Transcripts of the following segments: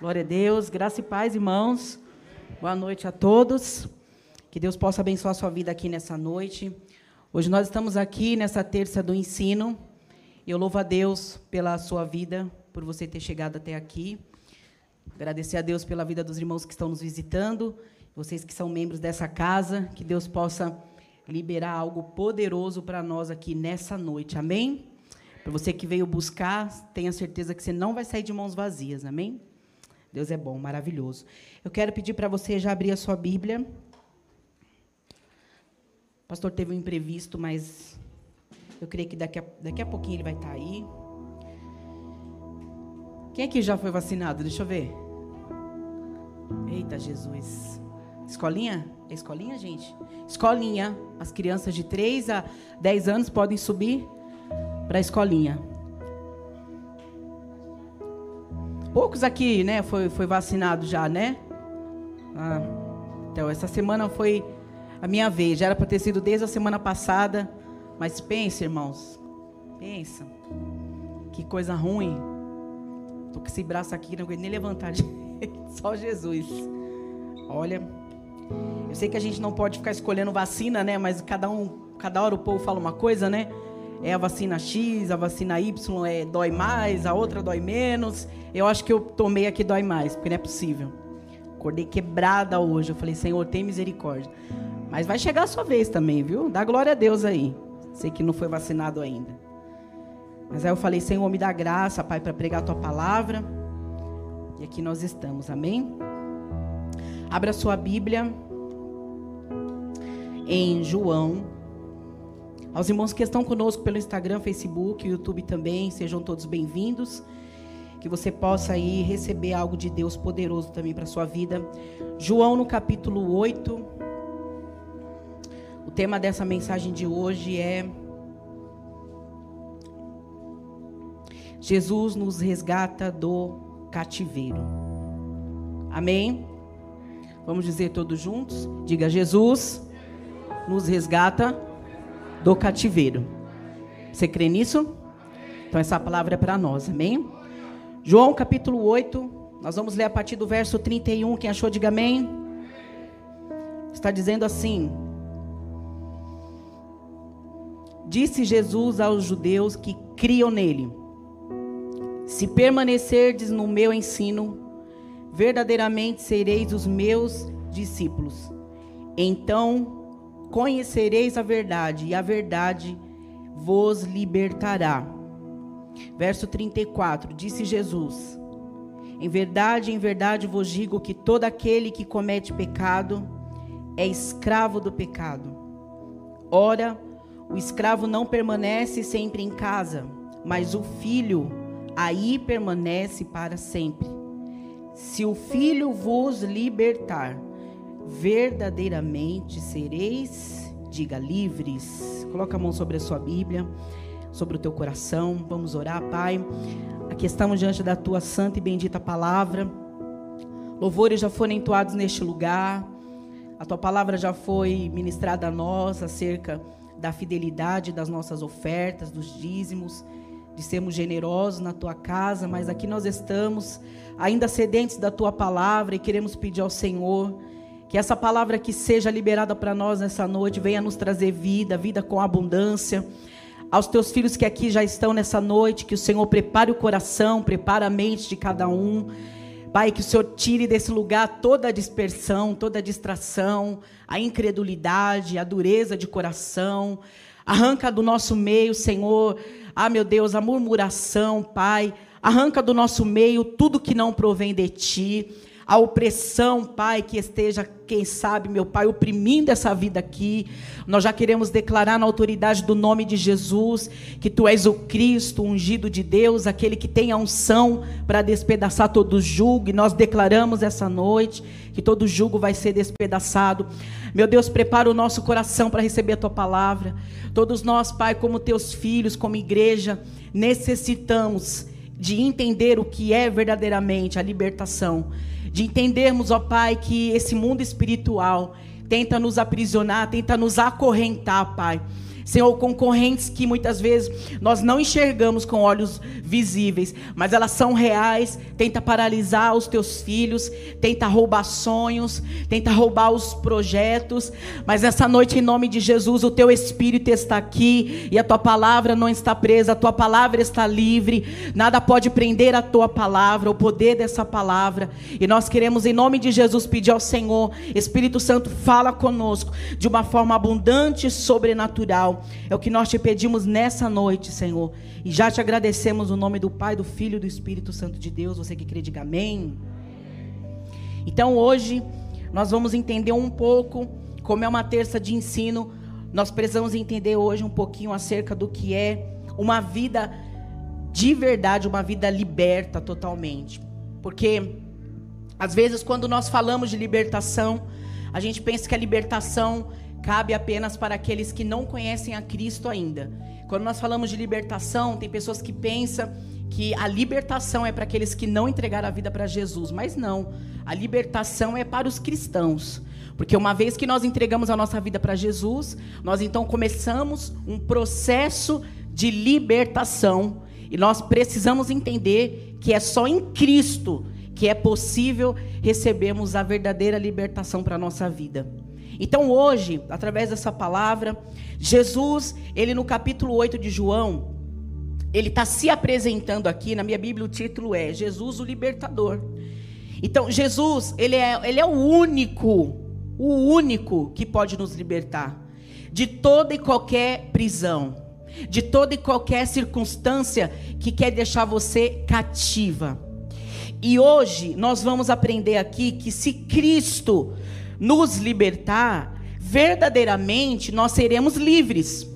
Glória a Deus, graça e paz, irmãos. Boa noite a todos. Que Deus possa abençoar a sua vida aqui nessa noite. Hoje nós estamos aqui nessa terça do ensino. Eu louvo a Deus pela sua vida, por você ter chegado até aqui. Agradecer a Deus pela vida dos irmãos que estão nos visitando, vocês que são membros dessa casa. Que Deus possa liberar algo poderoso para nós aqui nessa noite. Amém? Para você que veio buscar, tenha certeza que você não vai sair de mãos vazias. Amém? Deus é bom, maravilhoso. Eu quero pedir para você já abrir a sua Bíblia. O pastor teve um imprevisto, mas eu creio que daqui a, daqui a pouquinho ele vai estar aí. Quem aqui já foi vacinado? Deixa eu ver. Eita, Jesus. Escolinha? É escolinha, gente? Escolinha. As crianças de 3 a 10 anos podem subir para a escolinha. Poucos aqui, né, foi, foi vacinado já, né? Ah, então, essa semana foi a minha vez. Já era para ter sido desde a semana passada. Mas pensa, irmãos. Pensa. Que coisa ruim. Tô com esse braço aqui, não aguento nem levantar. Só Jesus. Olha. Eu sei que a gente não pode ficar escolhendo vacina, né? Mas cada um, cada hora o povo fala uma coisa, né? É a vacina X, a vacina Y é, dói mais, a outra dói menos. Eu acho que eu tomei aqui dói mais, porque não é possível. Acordei quebrada hoje. Eu falei, Senhor, tem misericórdia. Mas vai chegar a sua vez também, viu? Dá glória a Deus aí. Sei que não foi vacinado ainda. Mas aí eu falei, Senhor, me dá graça, Pai, para pregar a tua palavra. E aqui nós estamos, amém? Abra sua Bíblia em João. Aos irmãos que estão conosco pelo Instagram, Facebook, YouTube também, sejam todos bem-vindos. Que você possa aí receber algo de Deus poderoso também para sua vida. João no capítulo 8. O tema dessa mensagem de hoje é Jesus nos resgata do cativeiro. Amém? Vamos dizer todos juntos? Diga: Jesus nos resgata do cativeiro. Você crê nisso? Então essa palavra é para nós, amém? João capítulo 8, nós vamos ler a partir do verso 31. Quem achou, diga amém. Está dizendo assim: Disse Jesus aos judeus que criam nele: Se permanecerdes no meu ensino, verdadeiramente sereis os meus discípulos. Então conhecereis a verdade, e a verdade vos libertará. Verso 34: Disse Jesus: Em verdade, em verdade vos digo que todo aquele que comete pecado é escravo do pecado. Ora, o escravo não permanece sempre em casa, mas o filho aí permanece para sempre. Se o Filho vos libertar, verdadeiramente sereis, diga livres. Coloca a mão sobre a sua Bíblia, sobre o teu coração. Vamos orar, Pai. Aqui estamos diante da tua santa e bendita palavra. Louvores já foram entoados neste lugar. A tua palavra já foi ministrada a nós acerca da fidelidade das nossas ofertas, dos dízimos de sermos generosos na tua casa, mas aqui nós estamos ainda sedentes da tua palavra e queremos pedir ao Senhor que essa palavra que seja liberada para nós nessa noite venha nos trazer vida, vida com abundância. Aos teus filhos que aqui já estão nessa noite, que o Senhor prepare o coração, prepare a mente de cada um. Pai, que o Senhor tire desse lugar toda a dispersão, toda a distração, a incredulidade, a dureza de coração. Arranca do nosso meio, Senhor, ah, meu Deus, a murmuração, Pai. Arranca do nosso meio tudo que não provém de Ti. A opressão, Pai, que esteja, quem sabe, meu Pai, oprimindo essa vida aqui. Nós já queremos declarar na autoridade do nome de Jesus que Tu és o Cristo, ungido de Deus, aquele que tem a unção para despedaçar todo jugo. E nós declaramos essa noite que todo jugo vai ser despedaçado. Meu Deus, prepara o nosso coração para receber a Tua palavra. Todos nós, Pai, como Teus filhos, como igreja, necessitamos de entender o que é verdadeiramente a libertação, de entendermos, ó Pai, que esse mundo espiritual tenta nos aprisionar, tenta nos acorrentar, Pai. Senhor, concorrentes que muitas vezes nós não enxergamos com olhos visíveis, mas elas são reais, tenta paralisar os teus filhos, tenta roubar sonhos, tenta roubar os projetos, mas essa noite em nome de Jesus, o teu espírito está aqui e a tua palavra não está presa, a tua palavra está livre. Nada pode prender a tua palavra, o poder dessa palavra. E nós queremos em nome de Jesus pedir ao Senhor, Espírito Santo, fala conosco de uma forma abundante e sobrenatural. É o que nós te pedimos nessa noite, Senhor. E já te agradecemos no nome do Pai, do Filho e do Espírito Santo de Deus. Você que crê, diga amém. Então hoje nós vamos entender um pouco, como é uma terça de ensino, nós precisamos entender hoje um pouquinho acerca do que é uma vida de verdade, uma vida liberta totalmente. Porque às vezes quando nós falamos de libertação, a gente pensa que a libertação cabe apenas para aqueles que não conhecem a Cristo ainda. Quando nós falamos de libertação, tem pessoas que pensam que a libertação é para aqueles que não entregaram a vida para Jesus, mas não. A libertação é para os cristãos. Porque uma vez que nós entregamos a nossa vida para Jesus, nós então começamos um processo de libertação. E nós precisamos entender que é só em Cristo que é possível recebermos a verdadeira libertação para a nossa vida. Então hoje, através dessa palavra, Jesus, ele no capítulo 8 de João, ele está se apresentando aqui, na minha Bíblia o título é Jesus o Libertador. Então Jesus, ele é, ele é o único, o único que pode nos libertar de toda e qualquer prisão, de toda e qualquer circunstância que quer deixar você cativa. E hoje nós vamos aprender aqui que se Cristo nos libertar, verdadeiramente nós seremos livres.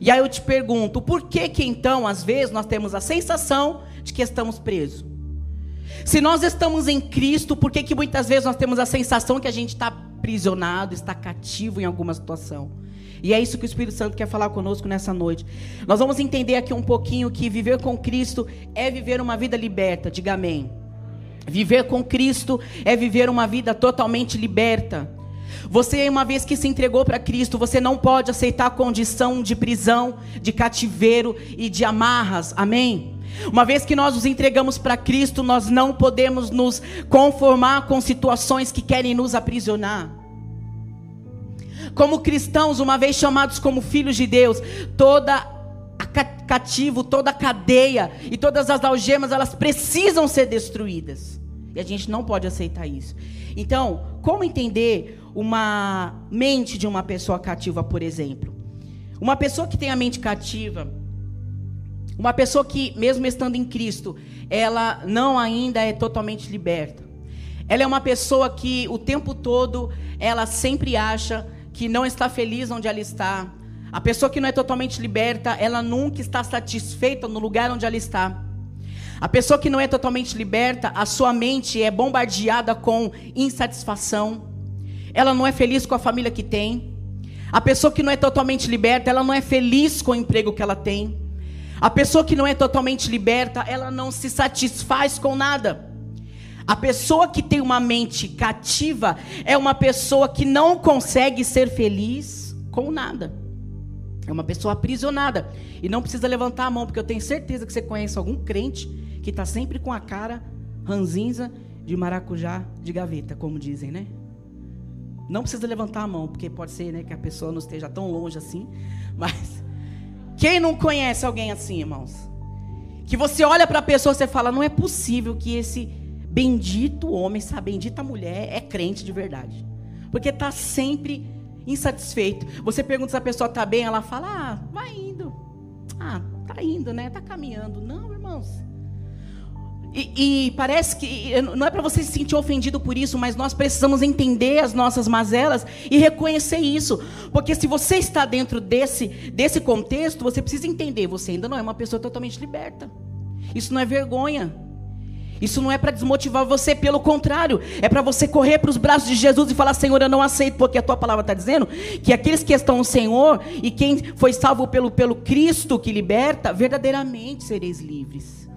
E aí eu te pergunto, por que que então, às vezes, nós temos a sensação de que estamos presos? Se nós estamos em Cristo, por que que muitas vezes nós temos a sensação que a gente está aprisionado, está cativo em alguma situação? E é isso que o Espírito Santo quer falar conosco nessa noite. Nós vamos entender aqui um pouquinho que viver com Cristo é viver uma vida liberta. Diga amém. Viver com Cristo é viver uma vida totalmente liberta. Você, uma vez que se entregou para Cristo, você não pode aceitar a condição de prisão, de cativeiro e de amarras. Amém? Uma vez que nós nos entregamos para Cristo, nós não podemos nos conformar com situações que querem nos aprisionar. Como cristãos, uma vez chamados como filhos de Deus, toda cativo, toda a cadeia e todas as algemas, elas precisam ser destruídas. E a gente não pode aceitar isso. Então, como entender uma mente de uma pessoa cativa, por exemplo? Uma pessoa que tem a mente cativa, uma pessoa que, mesmo estando em Cristo, ela não ainda é totalmente liberta. Ela é uma pessoa que o tempo todo ela sempre acha que não está feliz onde ela está, a pessoa que não é totalmente liberta, ela nunca está satisfeita no lugar onde ela está. A pessoa que não é totalmente liberta, a sua mente é bombardeada com insatisfação. Ela não é feliz com a família que tem. A pessoa que não é totalmente liberta, ela não é feliz com o emprego que ela tem. A pessoa que não é totalmente liberta, ela não se satisfaz com nada. A pessoa que tem uma mente cativa é uma pessoa que não consegue ser feliz com nada. É uma pessoa aprisionada. E não precisa levantar a mão, porque eu tenho certeza que você conhece algum crente que está sempre com a cara ranzinza de maracujá de gaveta, como dizem, né? Não precisa levantar a mão, porque pode ser né, que a pessoa não esteja tão longe assim. Mas quem não conhece alguém assim, irmãos? Que você olha para a pessoa e fala, não é possível que esse bendito homem, essa bendita mulher é crente de verdade. Porque está sempre insatisfeito. Você pergunta se a pessoa está bem, ela fala: Ah, vai indo. Ah, tá indo, né? Tá caminhando. Não, irmãos. E, e parece que não é para você se sentir ofendido por isso, mas nós precisamos entender as nossas mazelas e reconhecer isso, porque se você está dentro desse desse contexto, você precisa entender, você ainda não é uma pessoa totalmente liberta. Isso não é vergonha. Isso não é para desmotivar você, pelo contrário, é para você correr para os braços de Jesus e falar: Senhor, eu não aceito, porque a tua palavra está dizendo que aqueles que estão no Senhor e quem foi salvo pelo, pelo Cristo que liberta, verdadeiramente sereis livres.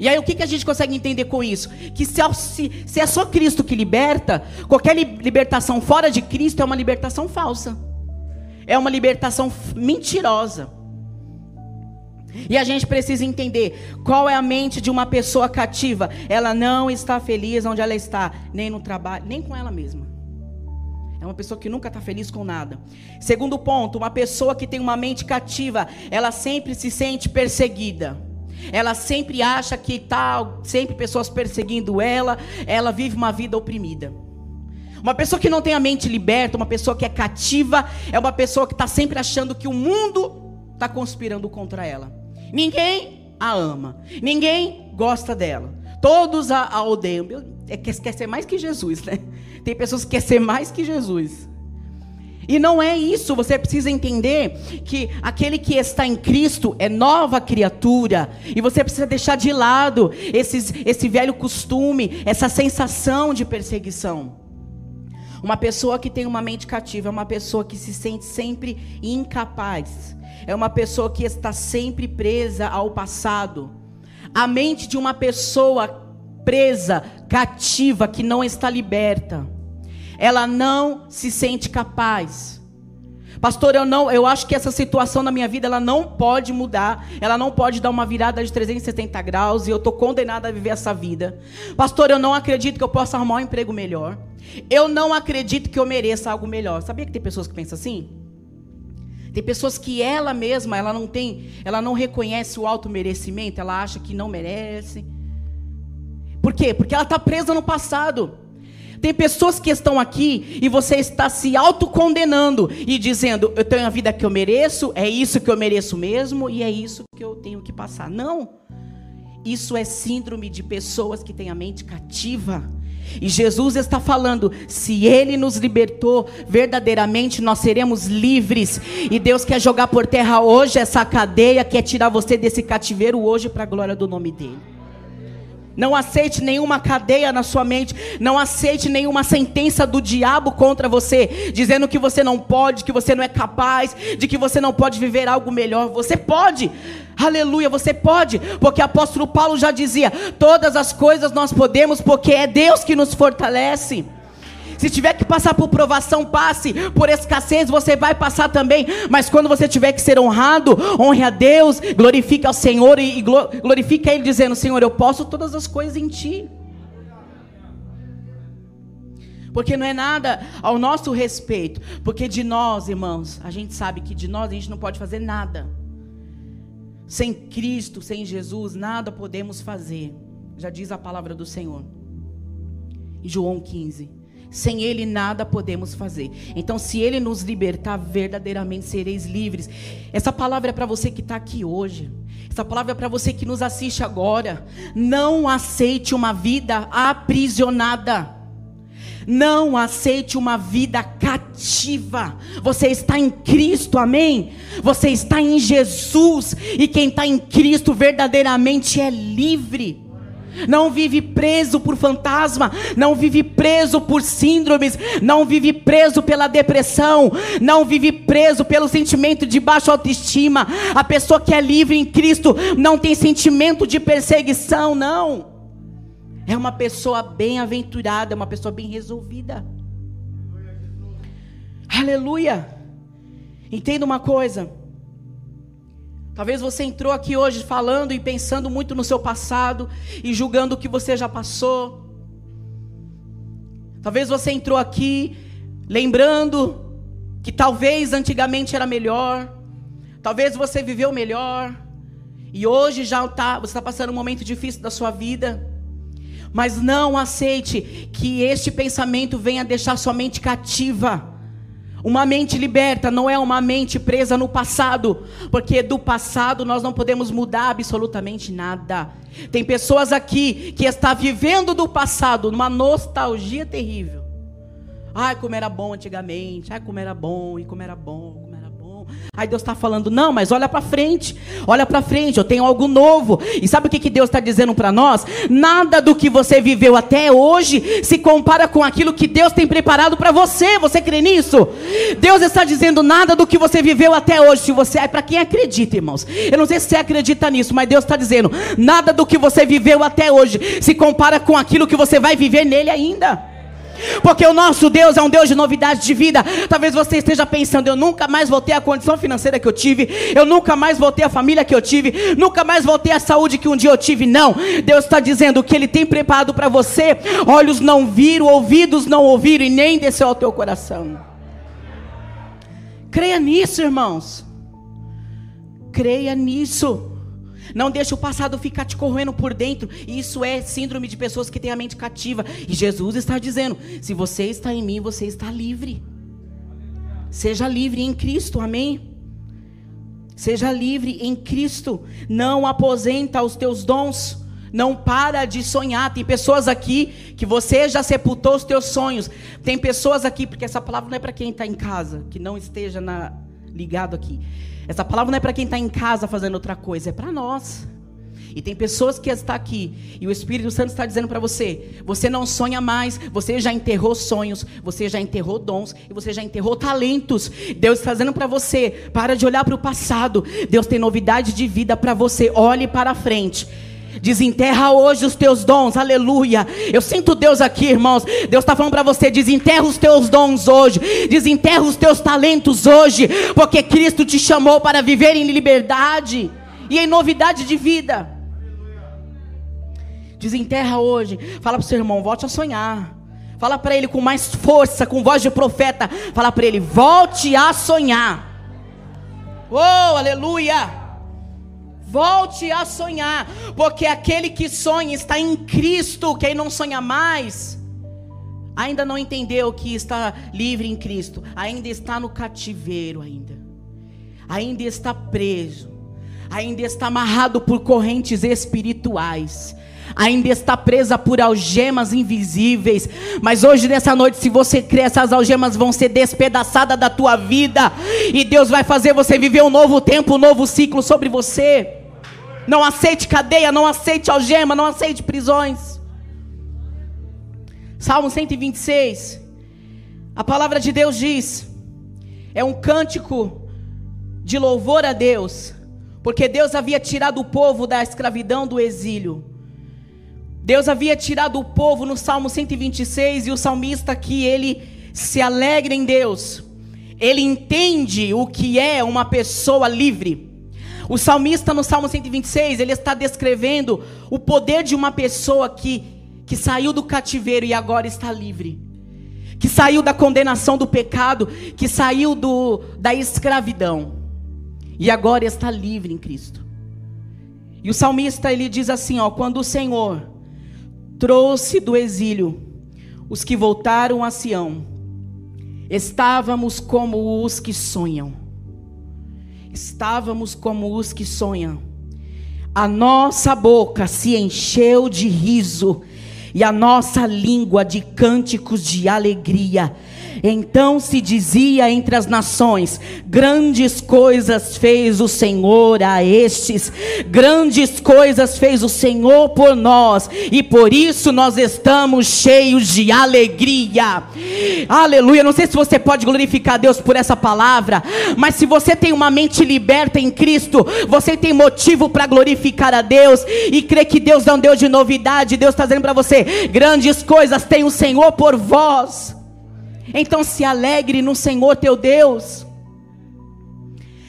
E aí o que, que a gente consegue entender com isso? Que se, se, se é só Cristo que liberta, qualquer libertação fora de Cristo é uma libertação falsa. é uma libertação mentirosa. E a gente precisa entender qual é a mente de uma pessoa cativa. Ela não está feliz onde ela está, nem no trabalho, nem com ela mesma. É uma pessoa que nunca está feliz com nada. Segundo ponto, uma pessoa que tem uma mente cativa, ela sempre se sente perseguida. Ela sempre acha que está sempre pessoas perseguindo ela, ela vive uma vida oprimida. Uma pessoa que não tem a mente liberta, uma pessoa que é cativa, é uma pessoa que está sempre achando que o mundo está conspirando contra ela. Ninguém a ama, ninguém gosta dela, todos a, a odeiam. É, quer, ser mais que Jesus, né? Tem pessoas que querem ser mais que Jesus. E não é isso, você precisa entender que aquele que está em Cristo é nova criatura, e você precisa deixar de lado esses, esse velho costume, essa sensação de perseguição. Uma pessoa que tem uma mente cativa é uma pessoa que se sente sempre incapaz. É uma pessoa que está sempre presa ao passado. A mente de uma pessoa presa, cativa, que não está liberta. Ela não se sente capaz. Pastor, eu não, eu acho que essa situação na minha vida ela não pode mudar, ela não pode dar uma virada de 370 graus e eu estou condenada a viver essa vida. Pastor, eu não acredito que eu possa arrumar um emprego melhor. Eu não acredito que eu mereça algo melhor. Sabia que tem pessoas que pensam assim? Tem pessoas que ela mesma, ela não tem, ela não reconhece o auto merecimento, ela acha que não merece. Por quê? Porque ela está presa no passado. Tem pessoas que estão aqui e você está se autocondenando e dizendo: Eu tenho a vida que eu mereço, é isso que eu mereço mesmo e é isso que eu tenho que passar. Não. Isso é síndrome de pessoas que têm a mente cativa. E Jesus está falando: se Ele nos libertou, verdadeiramente nós seremos livres. E Deus quer jogar por terra hoje essa cadeia, quer tirar você desse cativeiro hoje para a glória do nome dEle. Não aceite nenhuma cadeia na sua mente. Não aceite nenhuma sentença do diabo contra você, dizendo que você não pode, que você não é capaz, de que você não pode viver algo melhor. Você pode. Aleluia, você pode, porque o apóstolo Paulo já dizia: todas as coisas nós podemos, porque é Deus que nos fortalece. Se tiver que passar por provação, passe. Por escassez, você vai passar também. Mas quando você tiver que ser honrado, honre a Deus, glorifique ao Senhor e glorifique a Ele, dizendo: Senhor, eu posso todas as coisas em Ti. Porque não é nada ao nosso respeito. Porque de nós, irmãos, a gente sabe que de nós a gente não pode fazer nada. Sem Cristo, sem Jesus, nada podemos fazer. Já diz a palavra do Senhor. Em João 15. Sem Ele nada podemos fazer. Então, se Ele nos libertar, verdadeiramente sereis livres. Essa palavra é para você que está aqui hoje. Essa palavra é para você que nos assiste agora. Não aceite uma vida aprisionada. Não aceite uma vida cativa. Você está em Cristo, amém? Você está em Jesus. E quem está em Cristo verdadeiramente é livre não vive preso por fantasma, não vive preso por síndromes, não vive preso pela depressão, não vive preso pelo sentimento de baixa autoestima. A pessoa que é livre em Cristo não tem sentimento de perseguição, não. É uma pessoa bem-aventurada, é uma pessoa bem resolvida. Aleluia. Entenda uma coisa. Talvez você entrou aqui hoje falando e pensando muito no seu passado e julgando o que você já passou. Talvez você entrou aqui lembrando que talvez antigamente era melhor. Talvez você viveu melhor. E hoje já tá, você está passando um momento difícil da sua vida. Mas não aceite que este pensamento venha deixar sua mente cativa. Uma mente liberta não é uma mente presa no passado, porque do passado nós não podemos mudar absolutamente nada. Tem pessoas aqui que estão vivendo do passado numa nostalgia terrível. Ai, como era bom antigamente, ai, como era bom, e como era bom, Aí Deus está falando, não, mas olha para frente, olha para frente, eu tenho algo novo. E sabe o que, que Deus está dizendo para nós? Nada do que você viveu até hoje se compara com aquilo que Deus tem preparado para você. Você crê nisso? Deus está dizendo nada do que você viveu até hoje. Se você é para quem acredita, irmãos. Eu não sei se você acredita nisso, mas Deus está dizendo nada do que você viveu até hoje se compara com aquilo que você vai viver nele ainda. Porque o nosso Deus é um Deus de novidade de vida. Talvez você esteja pensando: eu nunca mais vou ter a condição financeira que eu tive, eu nunca mais vou ter a família que eu tive, nunca mais vou ter a saúde que um dia eu tive. Não, Deus está dizendo que Ele tem preparado para você. Olhos não viram, ouvidos não ouviram e nem desceu ao teu coração. Creia nisso, irmãos. Creia nisso. Não deixe o passado ficar te corroendo por dentro. Isso é síndrome de pessoas que têm a mente cativa. E Jesus está dizendo: se você está em mim, você está livre. Seja livre em Cristo, amém? Seja livre em Cristo. Não aposenta os teus dons. Não para de sonhar. Tem pessoas aqui que você já sepultou os teus sonhos. Tem pessoas aqui, porque essa palavra não é para quem está em casa, que não esteja na, ligado aqui. Essa palavra não é para quem está em casa fazendo outra coisa, é para nós. E tem pessoas que estão aqui e o Espírito Santo está dizendo para você: você não sonha mais, você já enterrou sonhos, você já enterrou dons e você já enterrou talentos. Deus está dizendo para você: para de olhar para o passado. Deus tem novidade de vida para você. Olhe para frente. Desenterra hoje os teus dons, aleluia. Eu sinto Deus aqui, irmãos. Deus está falando para você: desenterra os teus dons hoje, desenterra os teus talentos hoje, porque Cristo te chamou para viver em liberdade e em novidade de vida. Desenterra hoje. Fala para o seu irmão: volte a sonhar. Fala para ele com mais força, com voz de profeta. Fala para ele: volte a sonhar. Oh, aleluia. Volte a sonhar, porque aquele que sonha está em Cristo. Quem não sonha mais, ainda não entendeu que está livre em Cristo, ainda está no cativeiro ainda. Ainda está preso, ainda está amarrado por correntes espirituais ainda está presa por algemas invisíveis. Mas hoje, nessa noite, se você crê, essas algemas vão ser despedaçadas da tua vida. E Deus vai fazer você viver um novo tempo, um novo ciclo sobre você. Não aceite cadeia, não aceite algema, não aceite prisões. Salmo 126. A palavra de Deus diz: é um cântico de louvor a Deus, porque Deus havia tirado o povo da escravidão do exílio. Deus havia tirado o povo no Salmo 126 e o salmista aqui, ele se alegra em Deus. Ele entende o que é uma pessoa livre. O salmista no Salmo 126, ele está descrevendo o poder de uma pessoa que, que saiu do cativeiro e agora está livre. Que saiu da condenação do pecado, que saiu do, da escravidão. E agora está livre em Cristo. E o salmista ele diz assim, ó, quando o Senhor trouxe do exílio os que voltaram a Sião. Estávamos como os que sonham. Estávamos como os que sonham. A nossa boca se encheu de riso e a nossa língua de cânticos de alegria. Então se dizia entre as nações: Grandes coisas fez o Senhor a estes, grandes coisas fez o Senhor por nós, e por isso nós estamos cheios de alegria. Aleluia. Não sei se você pode glorificar Deus por essa palavra, mas se você tem uma mente liberta em Cristo, você tem motivo para glorificar a Deus e crer que Deus é um Deus de novidade. Deus está dizendo para você: grandes coisas tem o Senhor por vós. Então se alegre no Senhor teu Deus.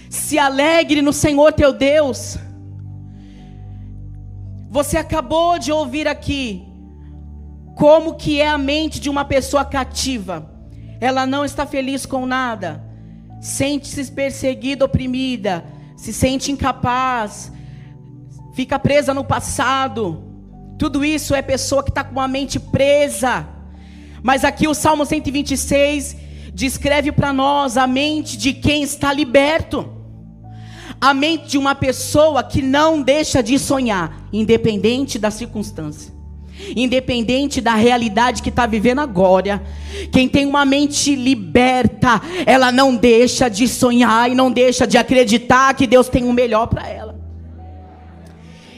Se alegre no Senhor teu Deus. Você acabou de ouvir aqui como que é a mente de uma pessoa cativa. Ela não está feliz com nada. Sente-se perseguida, oprimida, se sente incapaz, fica presa no passado. Tudo isso é pessoa que está com a mente presa mas aqui o Salmo 126 descreve para nós a mente de quem está liberto. A mente de uma pessoa que não deixa de sonhar, independente da circunstância, independente da realidade que está vivendo agora. Quem tem uma mente liberta, ela não deixa de sonhar e não deixa de acreditar que Deus tem o melhor para ela.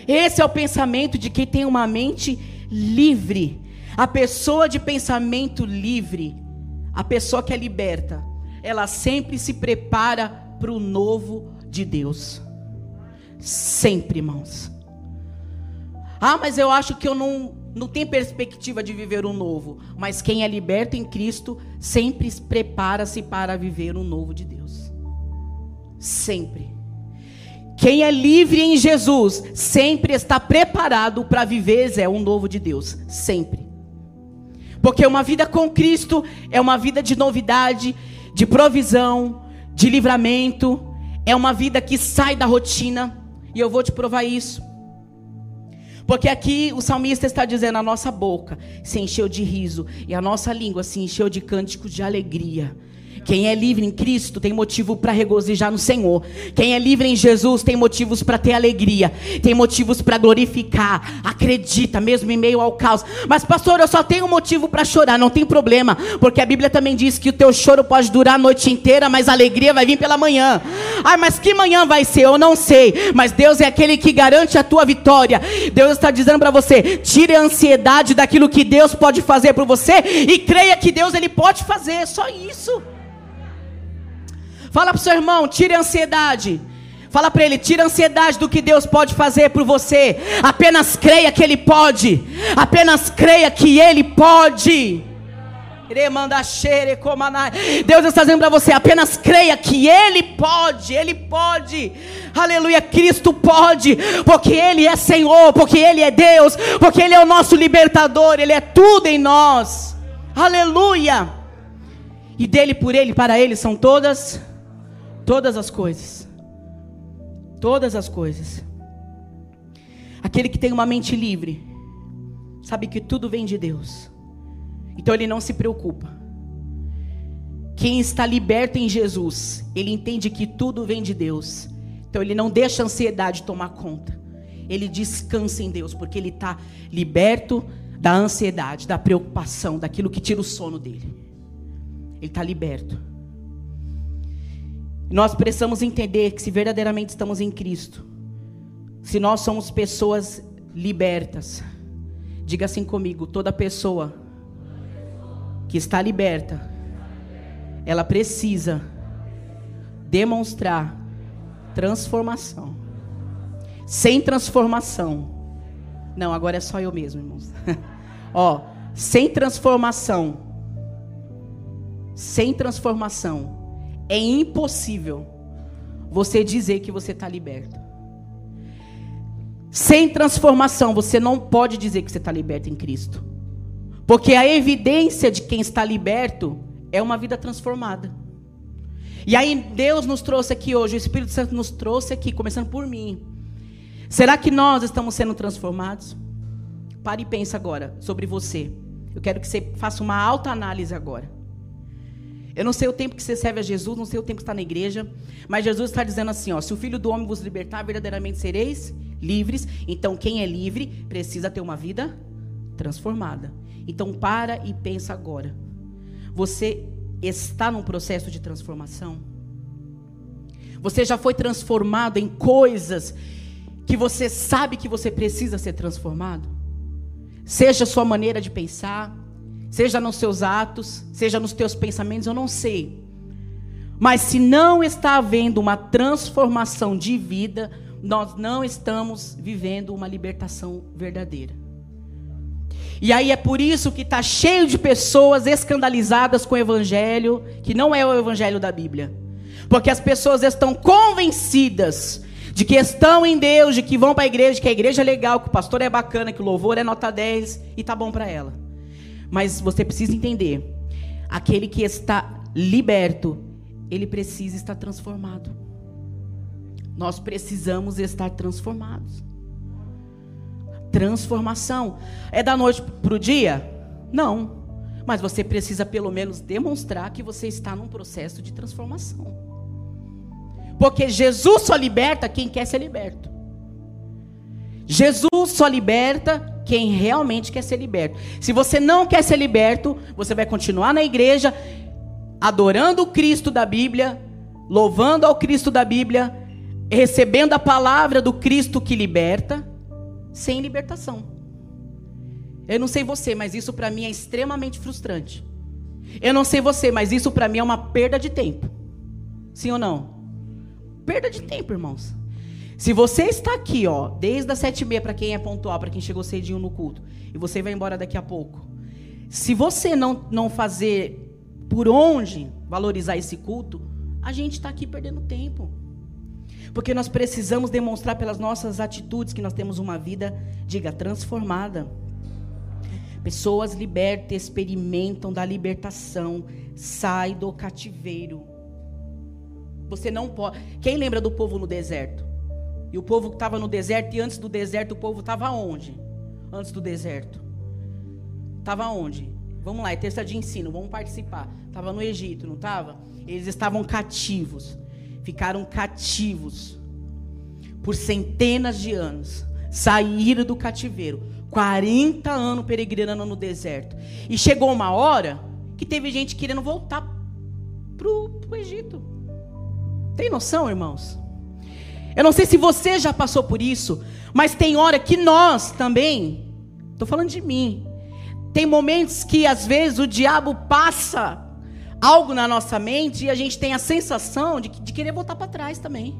Esse é o pensamento de quem tem uma mente livre a pessoa de pensamento livre, a pessoa que é liberta, ela sempre se prepara para o novo de Deus. Sempre, irmãos. Ah, mas eu acho que eu não não tem perspectiva de viver um novo, mas quem é liberto em Cristo sempre prepara-se para viver um novo de Deus. Sempre. Quem é livre em Jesus sempre está preparado para viver Zé, um novo de Deus, sempre. Porque uma vida com Cristo é uma vida de novidade, de provisão, de livramento, é uma vida que sai da rotina, e eu vou te provar isso. Porque aqui o salmista está dizendo: a nossa boca se encheu de riso e a nossa língua se encheu de cânticos de alegria. Quem é livre em Cristo tem motivo para regozijar no Senhor. Quem é livre em Jesus tem motivos para ter alegria, tem motivos para glorificar. Acredita, mesmo em meio ao caos. Mas, pastor, eu só tenho motivo para chorar. Não tem problema, porque a Bíblia também diz que o teu choro pode durar a noite inteira, mas a alegria vai vir pela manhã. Ai, mas que manhã vai ser? Eu não sei. Mas Deus é aquele que garante a tua vitória. Deus está dizendo para você: tire a ansiedade daquilo que Deus pode fazer por você e creia que Deus ele pode fazer. Só isso. Fala para o seu irmão, tire a ansiedade. Fala para ele, tira a ansiedade do que Deus pode fazer por você. Apenas creia que Ele pode. Apenas creia que Ele pode. Deus está dizendo para você, apenas creia que Ele pode, Ele pode, aleluia, Cristo pode, porque Ele é Senhor, porque Ele é Deus, porque Ele é o nosso libertador, Ele é tudo em nós, aleluia, e dele, por Ele, para Ele são todas Todas as coisas. Todas as coisas. Aquele que tem uma mente livre, sabe que tudo vem de Deus. Então ele não se preocupa. Quem está liberto em Jesus, ele entende que tudo vem de Deus. Então ele não deixa a ansiedade tomar conta. Ele descansa em Deus, porque ele está liberto da ansiedade, da preocupação, daquilo que tira o sono dele. Ele está liberto. Nós precisamos entender que se verdadeiramente estamos em Cristo, se nós somos pessoas libertas, diga assim comigo: toda pessoa que está liberta, ela precisa demonstrar transformação. Sem transformação, não, agora é só eu mesmo, irmãos. Ó, sem transformação, sem transformação, é impossível você dizer que você está liberto. Sem transformação, você não pode dizer que você está liberto em Cristo. Porque a evidência de quem está liberto é uma vida transformada. E aí Deus nos trouxe aqui hoje, o Espírito Santo nos trouxe aqui, começando por mim. Será que nós estamos sendo transformados? Pare e pense agora sobre você. Eu quero que você faça uma alta análise agora. Eu não sei o tempo que você serve a Jesus, não sei o tempo que está na igreja, mas Jesus está dizendo assim: ó, se o Filho do Homem vos libertar, verdadeiramente sereis livres. Então, quem é livre precisa ter uma vida transformada. Então, para e pensa agora. Você está num processo de transformação? Você já foi transformado em coisas que você sabe que você precisa ser transformado? Seja sua maneira de pensar, seja nos seus atos, seja nos teus pensamentos, eu não sei. Mas se não está havendo uma transformação de vida, nós não estamos vivendo uma libertação verdadeira. E aí é por isso que está cheio de pessoas escandalizadas com o evangelho, que não é o evangelho da Bíblia. Porque as pessoas estão convencidas de que estão em Deus, de que vão para a igreja, que a igreja é legal, que o pastor é bacana, que o louvor é nota 10 e tá bom para ela. Mas você precisa entender: aquele que está liberto, ele precisa estar transformado. Nós precisamos estar transformados. Transformação. É da noite para o dia? Não. Mas você precisa pelo menos demonstrar que você está num processo de transformação. Porque Jesus só liberta quem quer ser liberto. Jesus só liberta quem realmente quer ser liberto. Se você não quer ser liberto, você vai continuar na igreja adorando o Cristo da Bíblia, louvando ao Cristo da Bíblia, recebendo a palavra do Cristo que liberta, sem libertação. Eu não sei você, mas isso para mim é extremamente frustrante. Eu não sei você, mas isso para mim é uma perda de tempo. Sim ou não? Perda de tempo, irmãos. Se você está aqui, ó, desde as sete e meia para quem é pontual, para quem chegou cedinho no culto, e você vai embora daqui a pouco. Se você não, não fazer por onde valorizar esse culto, a gente está aqui perdendo tempo. Porque nós precisamos demonstrar pelas nossas atitudes que nós temos uma vida, diga, transformada. Pessoas libertas experimentam da libertação, sai do cativeiro. Você não pode. Quem lembra do povo no deserto? E o povo estava no deserto, e antes do deserto, o povo estava onde? Antes do deserto. Estava onde? Vamos lá, é terça de ensino, vamos participar. Estava no Egito, não estava? Eles estavam cativos ficaram cativos por centenas de anos, saíram do cativeiro, 40 anos peregrinando no deserto. E chegou uma hora que teve gente querendo voltar para o Egito. Tem noção, irmãos? Eu não sei se você já passou por isso, mas tem hora que nós também, estou falando de mim, tem momentos que às vezes o diabo passa algo na nossa mente e a gente tem a sensação de, de querer voltar para trás também.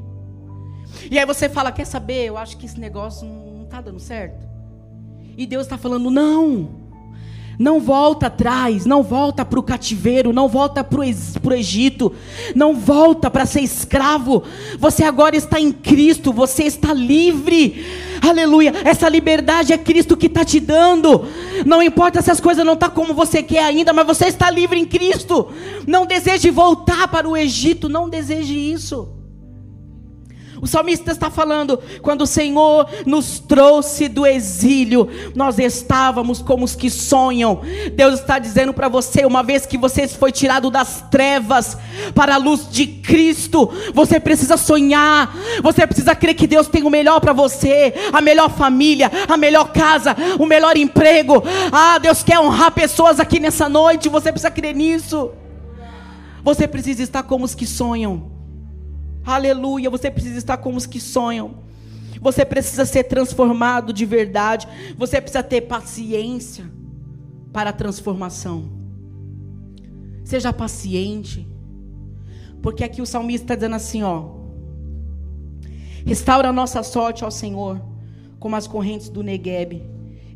E aí você fala: Quer saber? Eu acho que esse negócio não está dando certo. E Deus está falando: Não. Não volta atrás, não volta para o cativeiro, não volta para o Egito, não volta para ser escravo. Você agora está em Cristo, você está livre. Aleluia. Essa liberdade é Cristo que está te dando. Não importa se as coisas não estão tá como você quer ainda, mas você está livre em Cristo. Não deseje voltar para o Egito, não deseje isso. O salmista está falando: quando o Senhor nos trouxe do exílio, nós estávamos como os que sonham. Deus está dizendo para você: uma vez que você foi tirado das trevas para a luz de Cristo, você precisa sonhar, você precisa crer que Deus tem o melhor para você, a melhor família, a melhor casa, o melhor emprego. Ah, Deus quer honrar pessoas aqui nessa noite, você precisa crer nisso. Você precisa estar como os que sonham. Aleluia. Você precisa estar como os que sonham. Você precisa ser transformado de verdade. Você precisa ter paciência para a transformação. Seja paciente. Porque aqui o salmista está dizendo assim: ó. Restaura a nossa sorte ao Senhor, como as correntes do Negueb.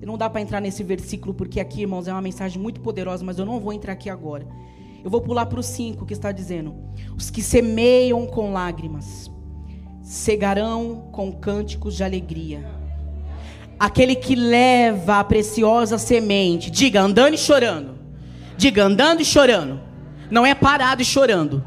Não dá para entrar nesse versículo, porque aqui, irmãos, é uma mensagem muito poderosa, mas eu não vou entrar aqui agora. Eu vou pular para o 5 que está dizendo: Os que semeiam com lágrimas cegarão com cânticos de alegria. Aquele que leva a preciosa semente, diga andando e chorando. Diga andando e chorando. Não é parado e chorando,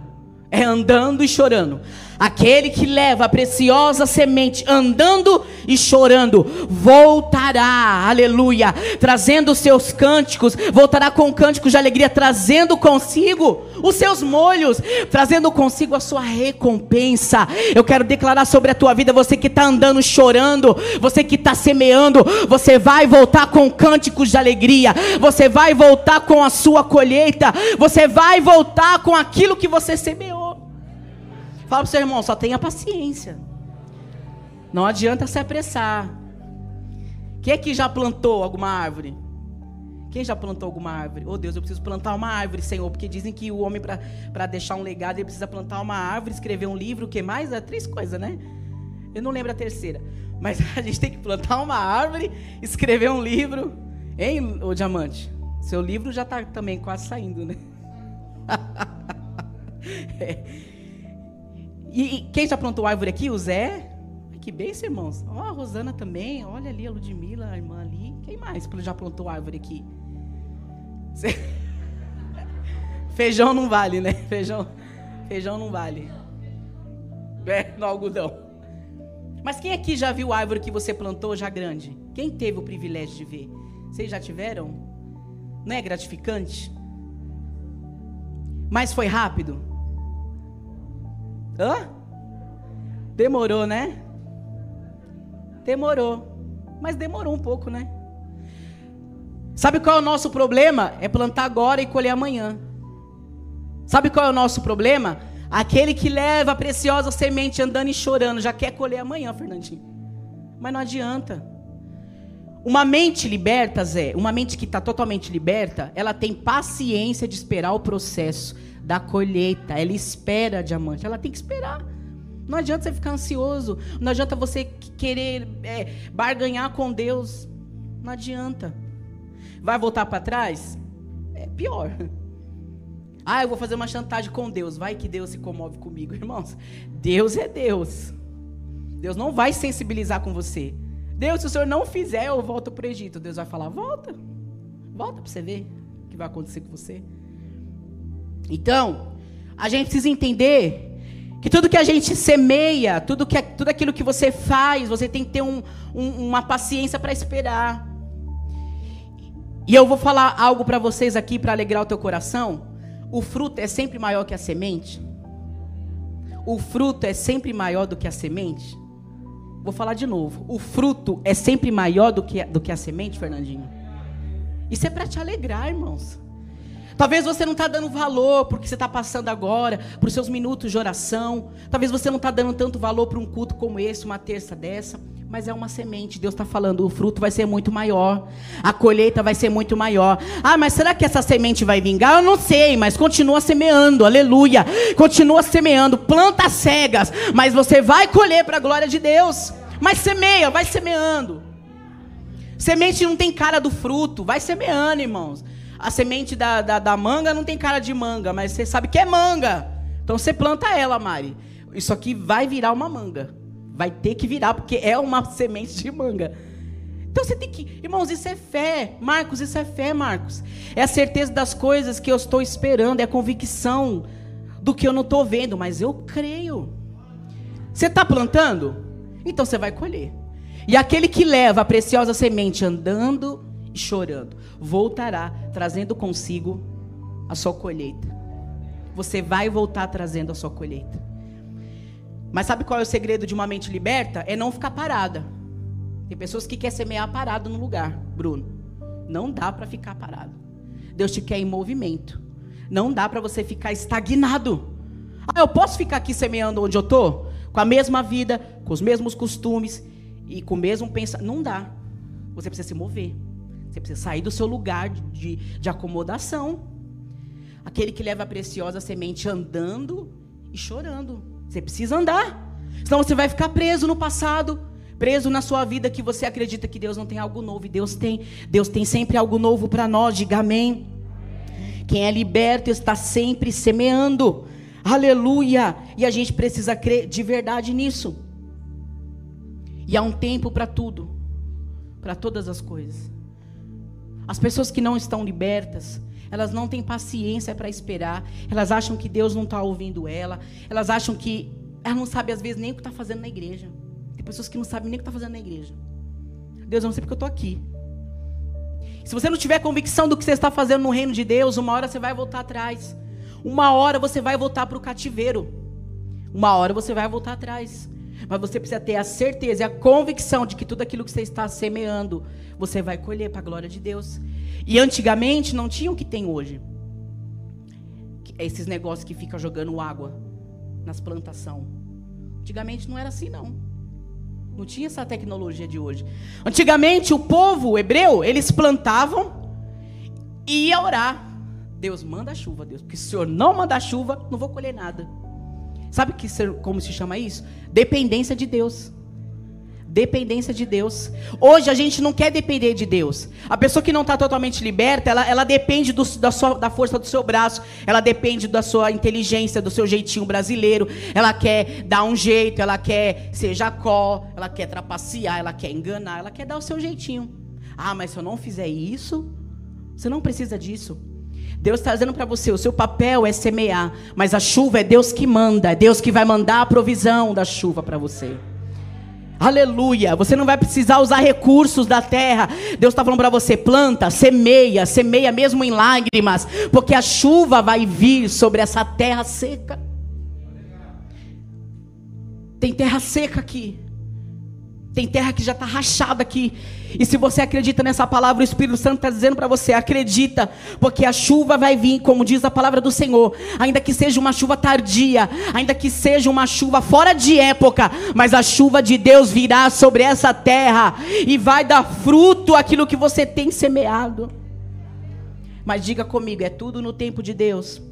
é andando e chorando. Aquele que leva a preciosa semente andando e chorando, voltará, aleluia, trazendo os seus cânticos, voltará com cânticos de alegria, trazendo consigo os seus molhos, trazendo consigo a sua recompensa. Eu quero declarar sobre a tua vida, você que está andando chorando, você que está semeando, você vai voltar com cânticos de alegria, você vai voltar com a sua colheita, você vai voltar com aquilo que você semeou. Fala para o seu irmão, só tenha paciência. Não adianta se apressar. Quem é que já plantou alguma árvore? Quem já plantou alguma árvore? Oh Deus, eu preciso plantar uma árvore, Senhor, porque dizem que o homem, para deixar um legado, ele precisa plantar uma árvore, escrever um livro, o que mais? É três coisas, né? Eu não lembro a terceira. Mas a gente tem que plantar uma árvore, escrever um livro. Hein, ô diamante? Seu livro já está também quase saindo, né? é. E, e quem já plantou árvore aqui? O Zé? Que bênção, irmãos. Ó, oh, a Rosana também. Olha ali a Ludmilla, a irmã ali. Quem mais já plantou árvore aqui? Feijão não vale, né? Feijão, feijão não vale. É, no algodão. Mas quem aqui já viu a árvore que você plantou já grande? Quem teve o privilégio de ver? Vocês já tiveram? Não é gratificante? Mas foi rápido? Hã? Demorou, né? Demorou. Mas demorou um pouco, né? Sabe qual é o nosso problema? É plantar agora e colher amanhã. Sabe qual é o nosso problema? Aquele que leva a preciosa semente andando e chorando, já quer colher amanhã, Fernandinho. Mas não adianta. Uma mente liberta, Zé, uma mente que está totalmente liberta, ela tem paciência de esperar o processo da colheita. Ela espera diamante, ela tem que esperar. Não adianta você ficar ansioso. Não adianta você querer é, barganhar com Deus. Não adianta. Vai voltar para trás? É pior. Ah, eu vou fazer uma chantagem com Deus. Vai que Deus se comove comigo, irmãos. Deus é Deus. Deus não vai sensibilizar com você. Deus, se o senhor não fizer, eu volto para o Egito. Deus vai falar: volta. Volta para você ver o que vai acontecer com você. Então, a gente precisa entender que tudo que a gente semeia, tudo, que, tudo aquilo que você faz, você tem que ter um, um, uma paciência para esperar. E eu vou falar algo para vocês aqui para alegrar o teu coração. O fruto é sempre maior que a semente. O fruto é sempre maior do que a semente. Vou falar de novo. O fruto é sempre maior do que, do que a semente, Fernandinho. Isso é para te alegrar, irmãos. Talvez você não está dando valor porque você está passando agora, para os seus minutos de oração. Talvez você não está dando tanto valor para um culto como esse, uma terça dessa. Mas é uma semente. Deus está falando, o fruto vai ser muito maior. A colheita vai ser muito maior. Ah, mas será que essa semente vai vingar? Eu não sei, mas continua semeando. Aleluia. Continua semeando. Planta cegas. Mas você vai colher para a glória de Deus. Mas semeia, vai semeando. Semente não tem cara do fruto. Vai semeando, irmãos. A semente da, da, da, manga não tem cara de manga, mas você sabe que é manga. Então você planta ela, Mari. Isso aqui vai virar uma manga. Vai ter que virar, porque é uma semente de manga. Então você tem que. Irmãos, isso é fé. Marcos, isso é fé, Marcos. É a certeza das coisas que eu estou esperando, é a convicção do que eu não estou vendo, mas eu creio. Você está plantando? Então você vai colher. E aquele que leva a preciosa semente andando e chorando, voltará trazendo consigo a sua colheita. Você vai voltar trazendo a sua colheita. Mas sabe qual é o segredo de uma mente liberta? É não ficar parada. Tem pessoas que querem semear parado no lugar, Bruno. Não dá para ficar parado. Deus te quer em movimento. Não dá para você ficar estagnado. Ah, eu posso ficar aqui semeando onde eu tô, com a mesma vida, com os mesmos costumes e com o mesmo pensamento. Não dá. Você precisa se mover. Você precisa sair do seu lugar de, de acomodação. Aquele que leva a preciosa semente andando e chorando. Você precisa andar. Senão você vai ficar preso no passado, preso na sua vida que você acredita que Deus não tem algo novo. E Deus tem. Deus tem sempre algo novo para nós. Diga amém. Quem é liberto está sempre semeando. Aleluia! E a gente precisa crer de verdade nisso. E há um tempo para tudo, para todas as coisas. As pessoas que não estão libertas, elas não têm paciência para esperar. Elas acham que Deus não está ouvindo ela. Elas acham que ela não sabe às vezes nem o que está fazendo na igreja. Tem pessoas que não sabem nem o que está fazendo na igreja. Deus não sei porque eu estou aqui. Se você não tiver convicção do que você está fazendo no reino de Deus, uma hora você vai voltar atrás. Uma hora você vai voltar para o cativeiro. Uma hora você vai voltar atrás. Mas você precisa ter a certeza e a convicção de que tudo aquilo que você está semeando, você vai colher para a glória de Deus. E antigamente não tinha o que tem hoje. Esses negócios que ficam jogando água nas plantações. Antigamente não era assim, não. Não tinha essa tecnologia de hoje. Antigamente o povo hebreu, eles plantavam e ia orar. Deus manda chuva, Deus. Porque se o Senhor não mandar chuva, não vou colher nada. Sabe que, como se chama isso? Dependência de Deus. Dependência de Deus. Hoje a gente não quer depender de Deus. A pessoa que não está totalmente liberta, ela, ela depende do, da, sua, da força do seu braço, ela depende da sua inteligência, do seu jeitinho brasileiro. Ela quer dar um jeito, ela quer ser Jacó, ela quer trapacear, ela quer enganar, ela quer dar o seu jeitinho. Ah, mas se eu não fizer isso, você não precisa disso. Deus está dizendo para você: o seu papel é semear, mas a chuva é Deus que manda, é Deus que vai mandar a provisão da chuva para você. Aleluia. Você não vai precisar usar recursos da terra. Deus está falando para você: planta, semeia, semeia mesmo em lágrimas, porque a chuva vai vir sobre essa terra seca. Tem terra seca aqui. Tem terra que já está rachada aqui. E se você acredita nessa palavra, o Espírito Santo está dizendo para você: acredita, porque a chuva vai vir, como diz a palavra do Senhor. Ainda que seja uma chuva tardia, ainda que seja uma chuva fora de época, mas a chuva de Deus virá sobre essa terra e vai dar fruto aquilo que você tem semeado. Mas diga comigo: é tudo no tempo de Deus.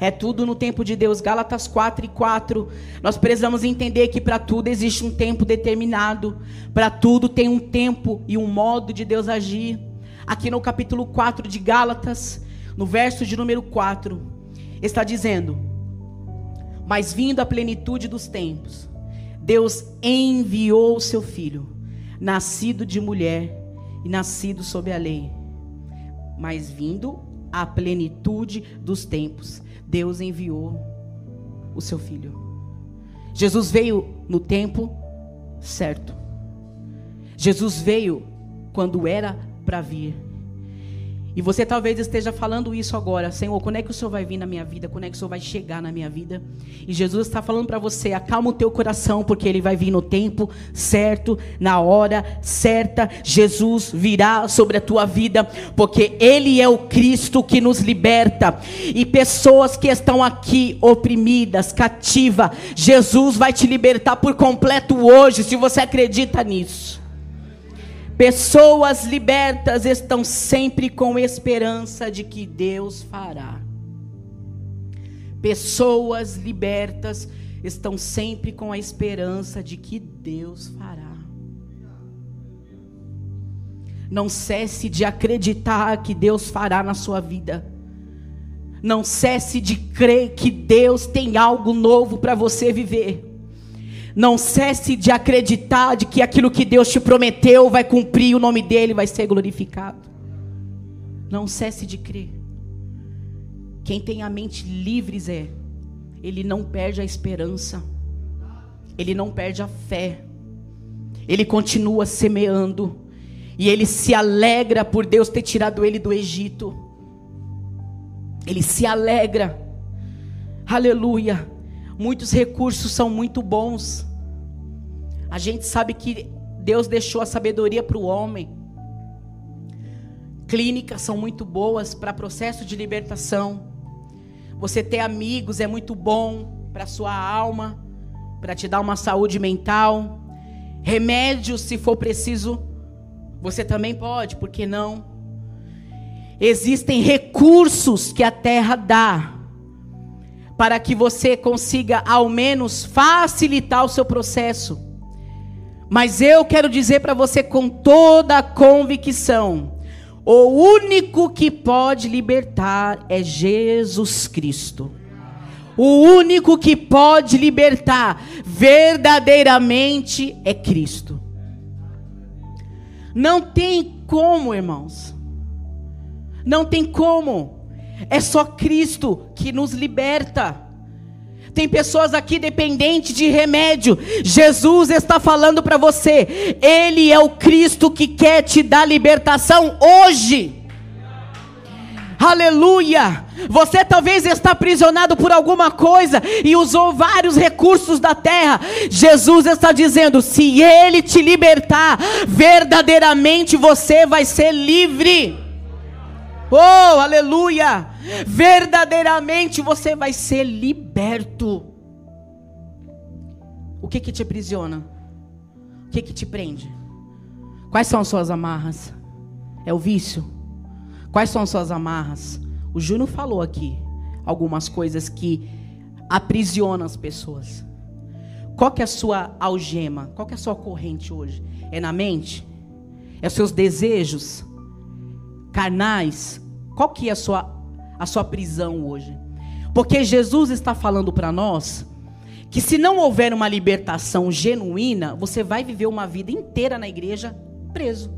É tudo no tempo de Deus. Gálatas 4 e 4. Nós precisamos entender que para tudo existe um tempo determinado. Para tudo tem um tempo e um modo de Deus agir. Aqui no capítulo 4 de Gálatas, no verso de número 4, está dizendo: Mas vindo a plenitude dos tempos, Deus enviou o seu filho, nascido de mulher e nascido sob a lei. Mas vindo a plenitude dos tempos, Deus enviou o seu filho. Jesus veio no tempo certo. Jesus veio quando era para vir. E você talvez esteja falando isso agora, Senhor, quando é que o Senhor vai vir na minha vida? Quando é que o Senhor vai chegar na minha vida? E Jesus está falando para você, acalma o teu coração, porque ele vai vir no tempo certo, na hora certa. Jesus virá sobre a tua vida, porque ele é o Cristo que nos liberta. E pessoas que estão aqui oprimidas, cativas, Jesus vai te libertar por completo hoje, se você acredita nisso. Pessoas libertas estão sempre com esperança de que Deus fará. Pessoas libertas estão sempre com a esperança de que Deus fará. Não cesse de acreditar que Deus fará na sua vida. Não cesse de crer que Deus tem algo novo para você viver. Não cesse de acreditar de que aquilo que Deus te prometeu vai cumprir, o nome dele vai ser glorificado. Não cesse de crer. Quem tem a mente livre, Zé, ele não perde a esperança. Ele não perde a fé. Ele continua semeando. E ele se alegra por Deus ter tirado ele do Egito. Ele se alegra. Aleluia. Muitos recursos são muito bons. A gente sabe que Deus deixou a sabedoria para o homem. Clínicas são muito boas para processo de libertação. Você ter amigos é muito bom para sua alma, para te dar uma saúde mental. Remédios, se for preciso, você também pode, por que não? Existem recursos que a terra dá para que você consiga ao menos facilitar o seu processo. Mas eu quero dizer para você com toda a convicção: o único que pode libertar é Jesus Cristo. O único que pode libertar verdadeiramente é Cristo. Não tem como, irmãos. Não tem como. É só Cristo que nos liberta. Tem pessoas aqui dependentes de remédio. Jesus está falando para você. Ele é o Cristo que quer te dar libertação hoje. Aleluia! Você talvez está aprisionado por alguma coisa e usou vários recursos da terra. Jesus está dizendo: se Ele te libertar, verdadeiramente você vai ser livre. Oh, aleluia! Verdadeiramente você vai ser liberto. O que que te aprisiona? O que que te prende? Quais são as suas amarras? É o vício? Quais são as suas amarras? O Júnior falou aqui algumas coisas que aprisionam as pessoas. Qual que é a sua algema? Qual que é a sua corrente hoje? É na mente? É os seus desejos? Carnais, qual que é a sua, a sua prisão hoje? Porque Jesus está falando para nós que se não houver uma libertação genuína, você vai viver uma vida inteira na igreja preso,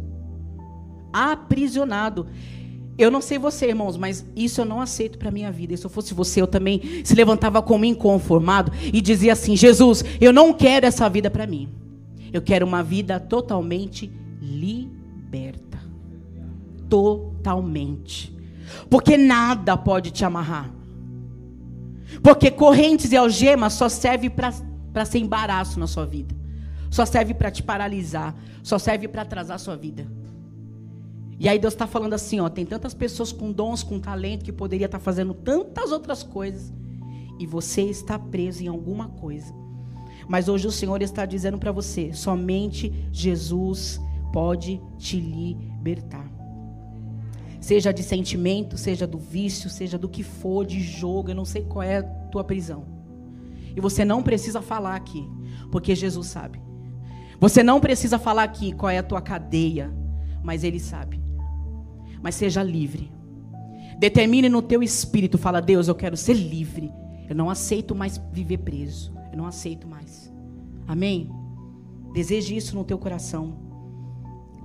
aprisionado. Eu não sei você, irmãos, mas isso eu não aceito para minha vida. Se eu fosse você, eu também se levantava como inconformado e dizia assim: Jesus, eu não quero essa vida para mim. Eu quero uma vida totalmente liberta totalmente. Porque nada pode te amarrar. Porque correntes e algemas só serve para ser embaraço na sua vida. Só serve para te paralisar. Só serve para atrasar a sua vida. E aí Deus está falando assim, ó, tem tantas pessoas com dons, com talento que poderia estar tá fazendo tantas outras coisas e você está preso em alguma coisa. Mas hoje o Senhor está dizendo para você, somente Jesus pode te libertar. Seja de sentimento, seja do vício, seja do que for, de jogo, eu não sei qual é a tua prisão. E você não precisa falar aqui, porque Jesus sabe. Você não precisa falar aqui qual é a tua cadeia, mas Ele sabe. Mas seja livre. Determine no teu espírito, fala, Deus, eu quero ser livre. Eu não aceito mais viver preso. Eu não aceito mais. Amém? Deseje isso no teu coração.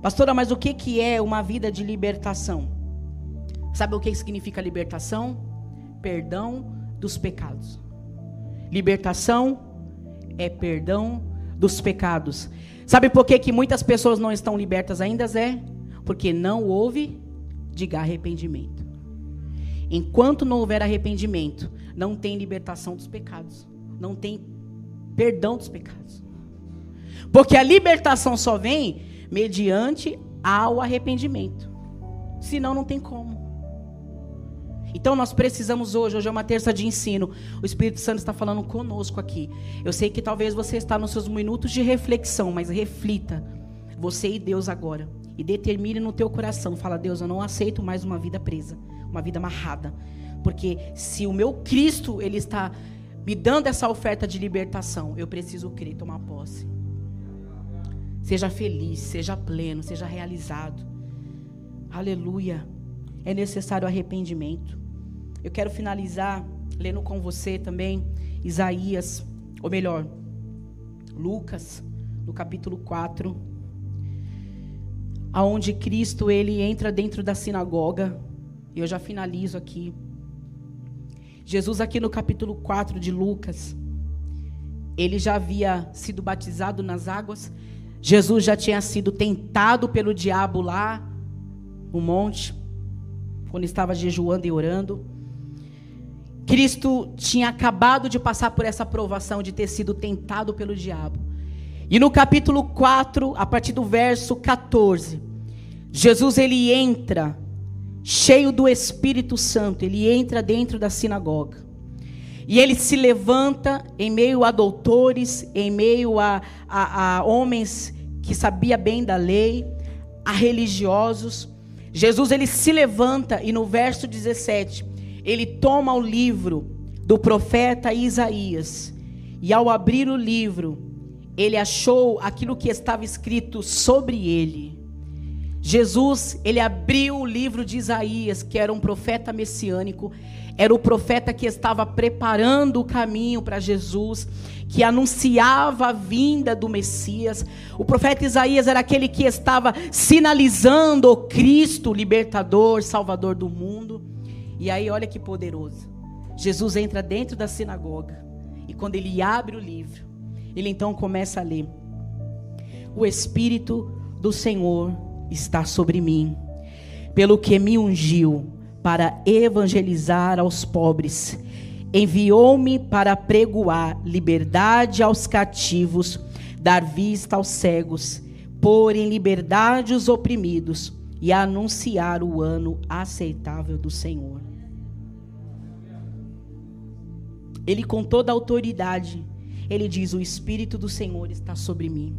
Pastora, mas o que, que é uma vida de libertação? Sabe o que significa libertação? Perdão dos pecados. Libertação é perdão dos pecados. Sabe por que, que muitas pessoas não estão libertas ainda, Zé? Porque não houve, diga, arrependimento. Enquanto não houver arrependimento, não tem libertação dos pecados. Não tem perdão dos pecados. Porque a libertação só vem mediante ao arrependimento. Senão não tem como. Então nós precisamos hoje, hoje é uma terça de ensino. O Espírito Santo está falando conosco aqui. Eu sei que talvez você está nos seus minutos de reflexão, mas reflita você e Deus agora e determine no teu coração, fala: "Deus, eu não aceito mais uma vida presa, uma vida amarrada, porque se o meu Cristo ele está me dando essa oferta de libertação, eu preciso crer, tomar posse. Seja feliz, seja pleno, seja realizado. Aleluia. É necessário arrependimento. Eu quero finalizar lendo com você também Isaías, ou melhor, Lucas, no capítulo 4, aonde Cristo ele entra dentro da sinagoga. E eu já finalizo aqui. Jesus aqui no capítulo 4 de Lucas, ele já havia sido batizado nas águas. Jesus já tinha sido tentado pelo diabo lá no monte, quando estava jejuando e orando. Cristo tinha acabado de passar por essa provação de ter sido tentado pelo diabo. E no capítulo 4, a partir do verso 14, Jesus ele entra cheio do Espírito Santo, ele entra dentro da sinagoga. E ele se levanta em meio a doutores, em meio a, a, a homens que sabia bem da lei, a religiosos. Jesus ele se levanta e no verso 17 ele toma o livro do profeta Isaías e ao abrir o livro, ele achou aquilo que estava escrito sobre ele. Jesus, ele abriu o livro de Isaías, que era um profeta messiânico, era o profeta que estava preparando o caminho para Jesus, que anunciava a vinda do Messias. O profeta Isaías era aquele que estava sinalizando o Cristo, libertador, salvador do mundo. E aí, olha que poderoso. Jesus entra dentro da sinagoga. E quando ele abre o livro, ele então começa a ler: O Espírito do Senhor está sobre mim, pelo que me ungiu para evangelizar aos pobres. Enviou-me para pregoar liberdade aos cativos, dar vista aos cegos, pôr em liberdade os oprimidos e anunciar o ano aceitável do Senhor. Ele, com toda a autoridade, ele diz: O Espírito do Senhor está sobre mim.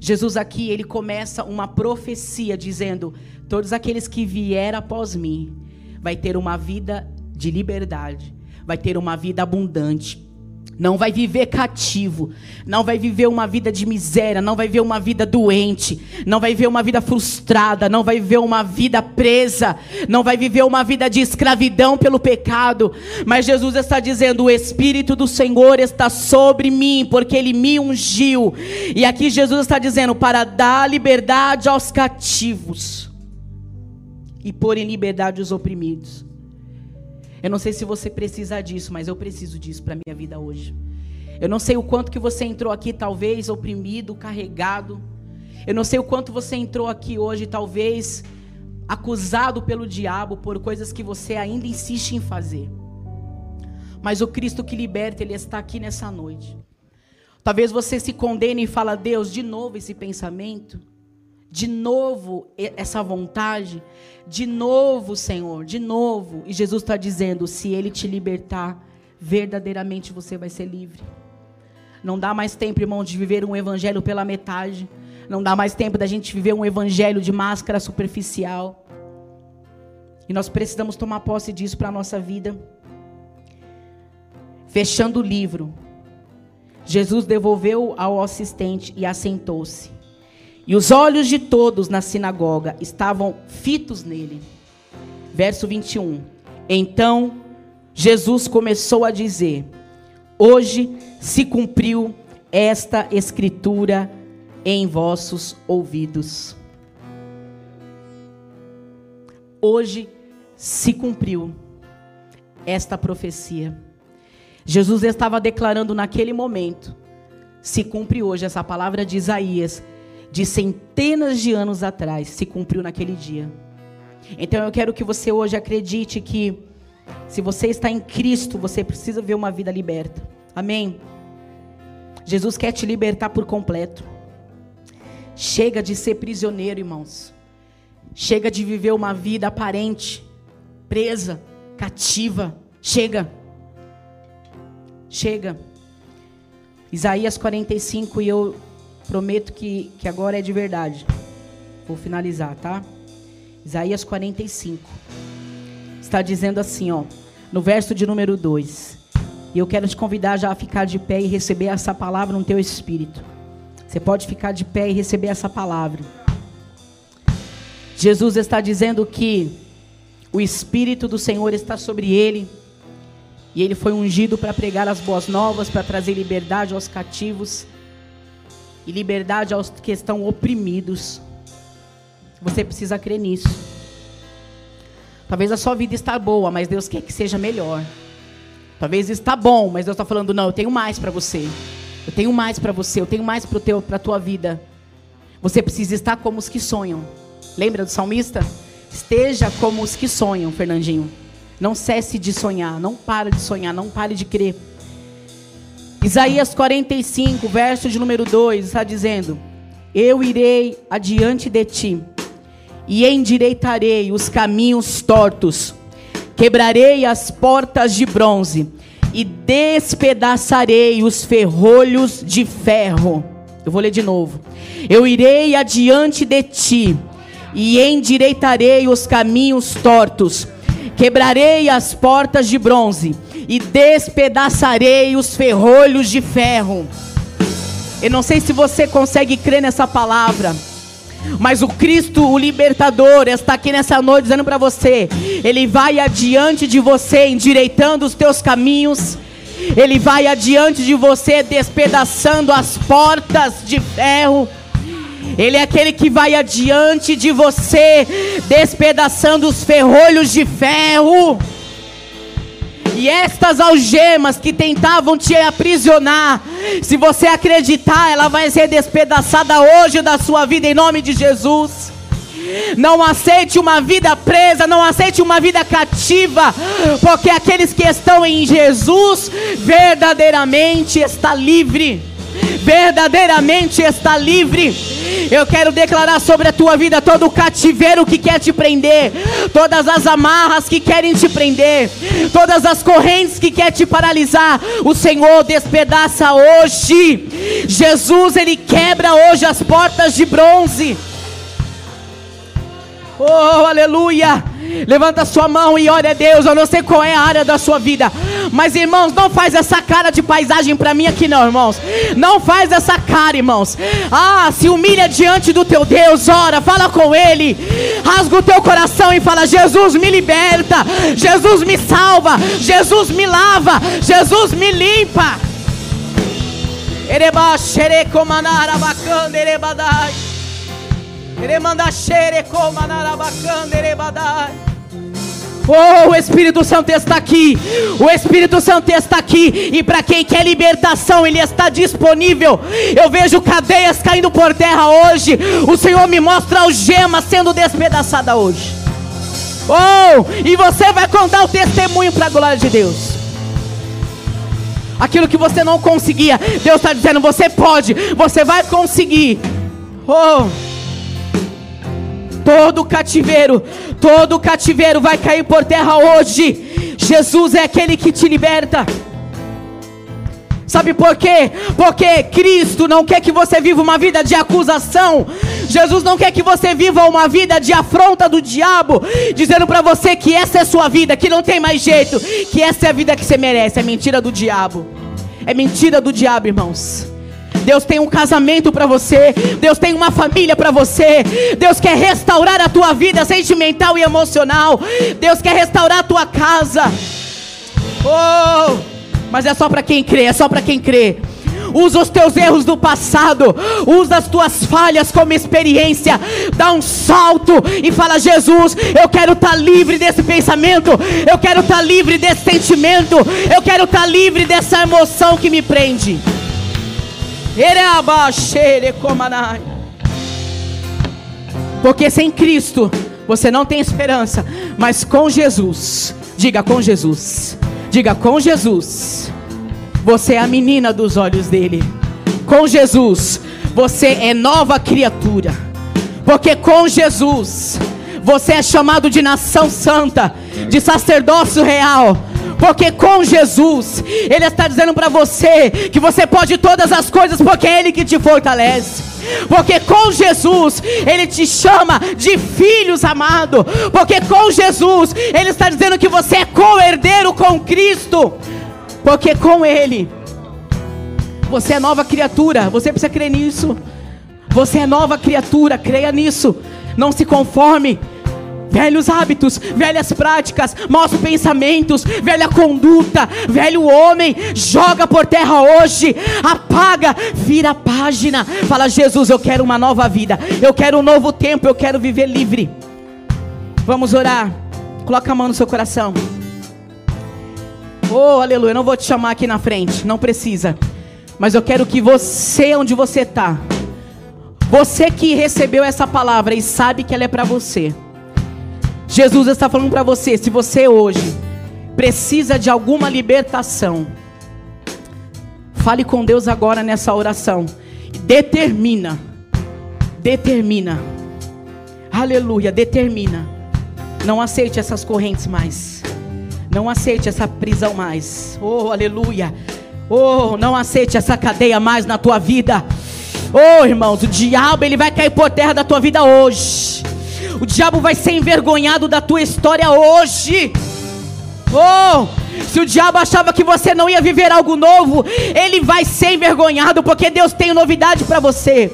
Jesus aqui, ele começa uma profecia dizendo: Todos aqueles que vieram após mim vai ter uma vida de liberdade, vai ter uma vida abundante, não vai viver cativo, não vai viver uma vida de miséria, não vai viver uma vida doente, não vai viver uma vida frustrada, não vai viver uma vida presa, não vai viver uma vida de escravidão pelo pecado. Mas Jesus está dizendo: o Espírito do Senhor está sobre mim, porque Ele me ungiu. E aqui Jesus está dizendo: para dar liberdade aos cativos e pôr em liberdade os oprimidos. Eu não sei se você precisa disso, mas eu preciso disso para minha vida hoje. Eu não sei o quanto que você entrou aqui talvez oprimido, carregado. Eu não sei o quanto você entrou aqui hoje talvez acusado pelo diabo por coisas que você ainda insiste em fazer. Mas o Cristo que liberta, ele está aqui nessa noite. Talvez você se condene e fala: "Deus, de novo esse pensamento" de novo essa vontade, de novo, Senhor, de novo. E Jesus está dizendo: se Ele te libertar, verdadeiramente você vai ser livre. Não dá mais tempo, irmão, de viver um evangelho pela metade. Não dá mais tempo da gente viver um evangelho de máscara superficial. E nós precisamos tomar posse disso para a nossa vida. Fechando o livro, Jesus devolveu ao assistente e assentou-se. E os olhos de todos na sinagoga estavam fitos nele. Verso 21. Então Jesus começou a dizer: Hoje se cumpriu esta escritura em vossos ouvidos. Hoje se cumpriu esta profecia. Jesus estava declarando naquele momento, se cumpre hoje essa palavra de Isaías, de centenas de anos atrás, se cumpriu naquele dia. Então eu quero que você hoje acredite que se você está em Cristo, você precisa ver uma vida liberta. Amém? Jesus quer te libertar por completo. Chega de ser prisioneiro, irmãos. Chega de viver uma vida aparente, presa, cativa. Chega. Chega. Isaías 45, e eu prometo que, que agora é de verdade. Vou finalizar, tá? Isaías 45 está dizendo assim, ó, no verso de número 2. E eu quero te convidar já a ficar de pé e receber essa palavra no teu espírito. Você pode ficar de pé e receber essa palavra. Jesus está dizendo que o espírito do Senhor está sobre ele. E ele foi ungido para pregar as boas novas, para trazer liberdade aos cativos e liberdade aos que estão oprimidos. Você precisa crer nisso. Talvez a sua vida está boa, mas Deus quer que seja melhor. Talvez está bom, mas Deus está falando: não, eu tenho mais para você. Eu tenho mais para você. Eu tenho mais para a tua vida. Você precisa estar como os que sonham. Lembra do salmista? Esteja como os que sonham, Fernandinho. Não cesse de sonhar. Não pare de sonhar. Não pare de crer. Isaías 45, verso de número 2, está dizendo: Eu irei adiante de ti e endireitarei os caminhos tortos, quebrarei as portas de bronze e despedaçarei os ferrolhos de ferro. Eu vou ler de novo. Eu irei adiante de ti e endireitarei os caminhos tortos, quebrarei as portas de bronze e despedaçarei os ferrolhos de ferro. Eu não sei se você consegue crer nessa palavra. Mas o Cristo, o libertador, está aqui nessa noite dizendo para você: Ele vai adiante de você, endireitando os teus caminhos. Ele vai adiante de você, despedaçando as portas de ferro. Ele é aquele que vai adiante de você, despedaçando os ferrolhos de ferro. E estas algemas que tentavam te aprisionar, se você acreditar, ela vai ser despedaçada hoje da sua vida em nome de Jesus. Não aceite uma vida presa, não aceite uma vida cativa, porque aqueles que estão em Jesus verdadeiramente está livre. Verdadeiramente está livre. Eu quero declarar sobre a tua vida todo o cativeiro que quer te prender, todas as amarras que querem te prender, todas as correntes que quer te paralisar. O Senhor despedaça hoje. Jesus, ele quebra hoje as portas de bronze. Oh, aleluia! Levanta sua mão e olha a Deus. Eu não sei qual é a área da sua vida, mas irmãos, não faz essa cara de paisagem para mim aqui, não, irmãos. Não faz essa cara, irmãos. Ah, se humilha diante do teu Deus, ora, fala com Ele, rasga o teu coração e fala: Jesus me liberta, Jesus me salva, Jesus me lava, Jesus me limpa. Ereba bacana. Oh, o Espírito Santo está aqui. O Espírito Santo está aqui. E para quem quer libertação, Ele está disponível. Eu vejo cadeias caindo por terra hoje. O Senhor me mostra algemas sendo despedaçada hoje. Oh, e você vai contar o testemunho para a glória de Deus. Aquilo que você não conseguia, Deus está dizendo: você pode, você vai conseguir. Oh. Todo cativeiro, todo cativeiro vai cair por terra hoje. Jesus é aquele que te liberta. Sabe por quê? Porque Cristo não quer que você viva uma vida de acusação. Jesus não quer que você viva uma vida de afronta do diabo, dizendo para você que essa é sua vida, que não tem mais jeito, que essa é a vida que você merece. É mentira do diabo. É mentira do diabo, irmãos. Deus tem um casamento para você, Deus tem uma família para você, Deus quer restaurar a tua vida sentimental e emocional, Deus quer restaurar a tua casa. Oh, mas é só para quem crê, é só para quem crê. Usa os teus erros do passado, usa as tuas falhas como experiência. Dá um salto e fala: Jesus, eu quero estar tá livre desse pensamento, eu quero estar tá livre desse sentimento, eu quero estar tá livre dessa emoção que me prende. Porque sem Cristo você não tem esperança, mas com Jesus, diga com Jesus, diga com Jesus você é a menina dos olhos dele. Com Jesus, você é nova criatura. Porque com Jesus, você é chamado de nação santa, de sacerdócio real. Porque com Jesus, Ele está dizendo para você que você pode todas as coisas, porque é Ele que te fortalece. Porque com Jesus, Ele te chama de filhos amado. Porque com Jesus, Ele está dizendo que você é co-herdeiro com Cristo. Porque com Ele, você é nova criatura. Você precisa crer nisso. Você é nova criatura, creia nisso. Não se conforme. Velhos hábitos, velhas práticas, maus pensamentos, velha conduta, velho homem, joga por terra hoje, apaga, vira a página. Fala, Jesus, eu quero uma nova vida, eu quero um novo tempo, eu quero viver livre. Vamos orar. Coloca a mão no seu coração. Oh, aleluia. Não vou te chamar aqui na frente. Não precisa. Mas eu quero que você, onde você está, você que recebeu essa palavra e sabe que ela é para você. Jesus está falando para você, se você hoje precisa de alguma libertação, fale com Deus agora nessa oração. Determina. Determina. Aleluia, determina. Não aceite essas correntes mais. Não aceite essa prisão mais. Oh, aleluia. Oh, não aceite essa cadeia mais na tua vida. Oh, irmãos, o diabo ele vai cair por terra da tua vida hoje. O diabo vai ser envergonhado da tua história hoje. Oh, se o diabo achava que você não ia viver algo novo, ele vai ser envergonhado porque Deus tem novidade para você.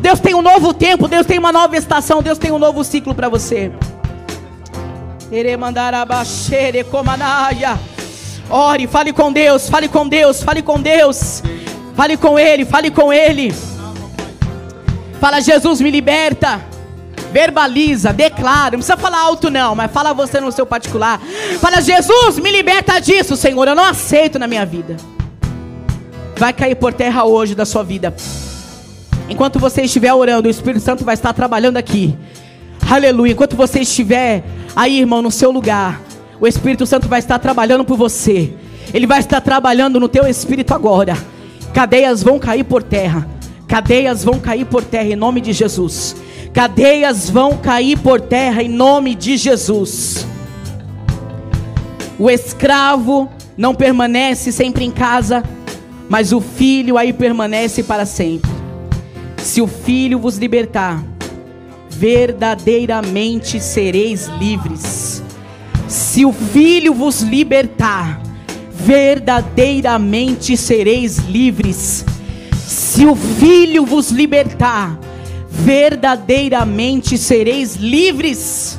Deus tem um novo tempo, Deus tem uma nova estação, Deus tem um novo ciclo para você. Ore, fale com Deus, fale com Deus, fale com Deus. Fale com Ele, fale com Ele. Fala, Jesus, me liberta. Verbaliza, declara. Não precisa falar alto, não, mas fala você no seu particular. Fala, Jesus, me liberta disso, Senhor. Eu não aceito na minha vida. Vai cair por terra hoje da sua vida. Enquanto você estiver orando, o Espírito Santo vai estar trabalhando aqui. Aleluia. Enquanto você estiver aí, irmão, no seu lugar, o Espírito Santo vai estar trabalhando por você. Ele vai estar trabalhando no teu espírito agora. Cadeias vão cair por terra. Cadeias vão cair por terra em nome de Jesus. Cadeias vão cair por terra em nome de Jesus. O escravo não permanece sempre em casa, mas o filho aí permanece para sempre. Se o filho vos libertar, verdadeiramente sereis livres. Se o Filho vos libertar, verdadeiramente sereis livres. Se o Filho vos libertar, verdadeiramente sereis livres.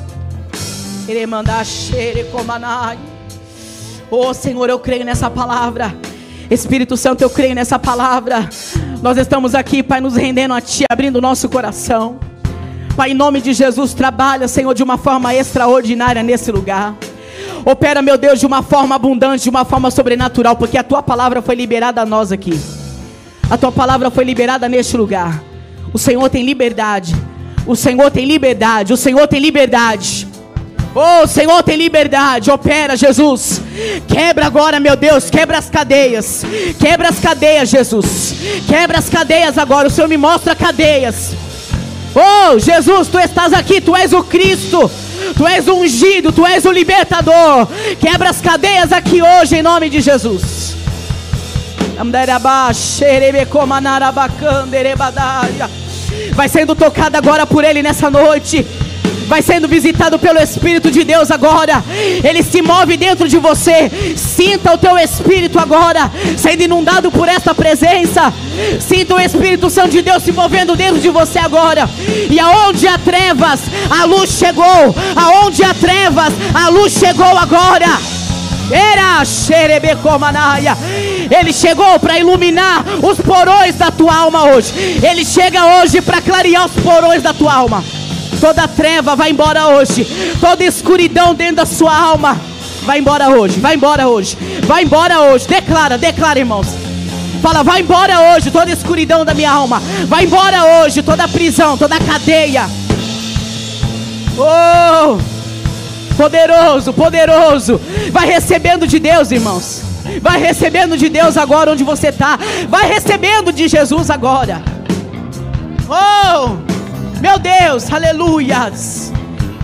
Oh Senhor, eu creio nessa palavra. Espírito Santo, eu creio nessa palavra. Nós estamos aqui, Pai, nos rendendo a Ti, abrindo o nosso coração. Pai, em nome de Jesus, trabalha, Senhor, de uma forma extraordinária nesse lugar. Opera, meu Deus, de uma forma abundante, de uma forma sobrenatural, porque a tua palavra foi liberada a nós aqui. A tua palavra foi liberada neste lugar. O Senhor tem liberdade. O Senhor tem liberdade. O Senhor tem liberdade. Oh, Senhor tem liberdade. Opera, Jesus. Quebra agora, meu Deus. Quebra as cadeias. Quebra as cadeias, Jesus. Quebra as cadeias agora. O Senhor me mostra cadeias. Oh, Jesus, tu estás aqui, tu és o Cristo. Tu és o ungido, tu és o libertador. Quebra as cadeias aqui hoje em nome de Jesus. Vai sendo tocado agora por Ele nessa noite vai sendo visitado pelo Espírito de Deus agora. Ele se move dentro de você. Sinta o teu Espírito agora sendo inundado por esta presença. Sinta o Espírito Santo de Deus se movendo dentro de você agora. E aonde há trevas, a luz chegou. Aonde há trevas, a luz chegou agora. Ele chegou para iluminar os porões da tua alma hoje. Ele chega hoje para clarear os porões da tua alma. Toda treva vai embora hoje. Toda escuridão dentro da sua alma vai embora hoje. Vai embora hoje. Vai embora hoje. Declara, declara, irmãos. Fala, vai embora hoje toda escuridão da minha alma. Vai embora hoje toda prisão, toda cadeia. Oh! Poderoso, poderoso. Vai recebendo de Deus, irmãos. Vai recebendo de Deus agora onde você está. Vai recebendo de Jesus agora. Oh! Meu Deus, aleluias.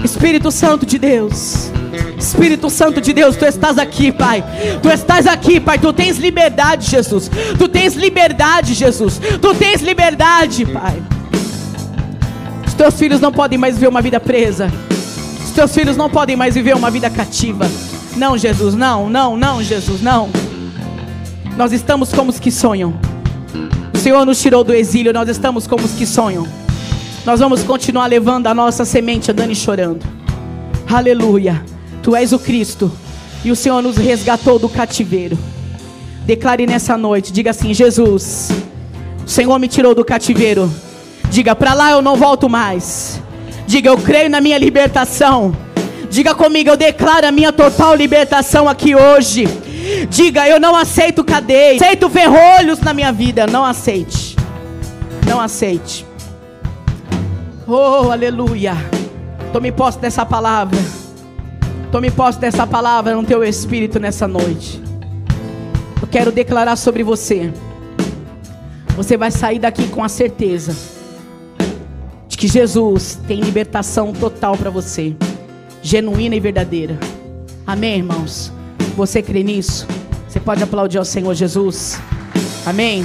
Espírito Santo de Deus. Espírito Santo de Deus, tu estás aqui, Pai. Tu estás aqui, Pai. Tu tens liberdade, Jesus. Tu tens liberdade, Jesus. Tu tens liberdade, Pai. Os teus filhos não podem mais viver uma vida presa. Teus filhos não podem mais viver uma vida cativa. Não, Jesus, não, não, não, Jesus, não. Nós estamos como os que sonham. O Senhor nos tirou do exílio, nós estamos como os que sonham nós vamos continuar levando a nossa semente andando e chorando. Aleluia. Tu és o Cristo e o Senhor nos resgatou do cativeiro. Declare nessa noite, diga assim: Jesus, o Senhor me tirou do cativeiro. Diga, para lá eu não volto mais. Diga, eu creio na minha libertação. Diga comigo, eu declaro a minha total libertação aqui hoje. Diga, eu não aceito cadeia, aceito ferrolhos na minha vida. Não aceite. Não aceite. Oh, aleluia. Tome posse dessa palavra. Tome posse dessa palavra no teu espírito nessa noite. Eu quero declarar sobre você. Você vai sair daqui com a certeza de que Jesus tem libertação total para você, genuína e verdadeira. Amém, irmãos? Você crê nisso? Você pode aplaudir ao Senhor Jesus? Amém?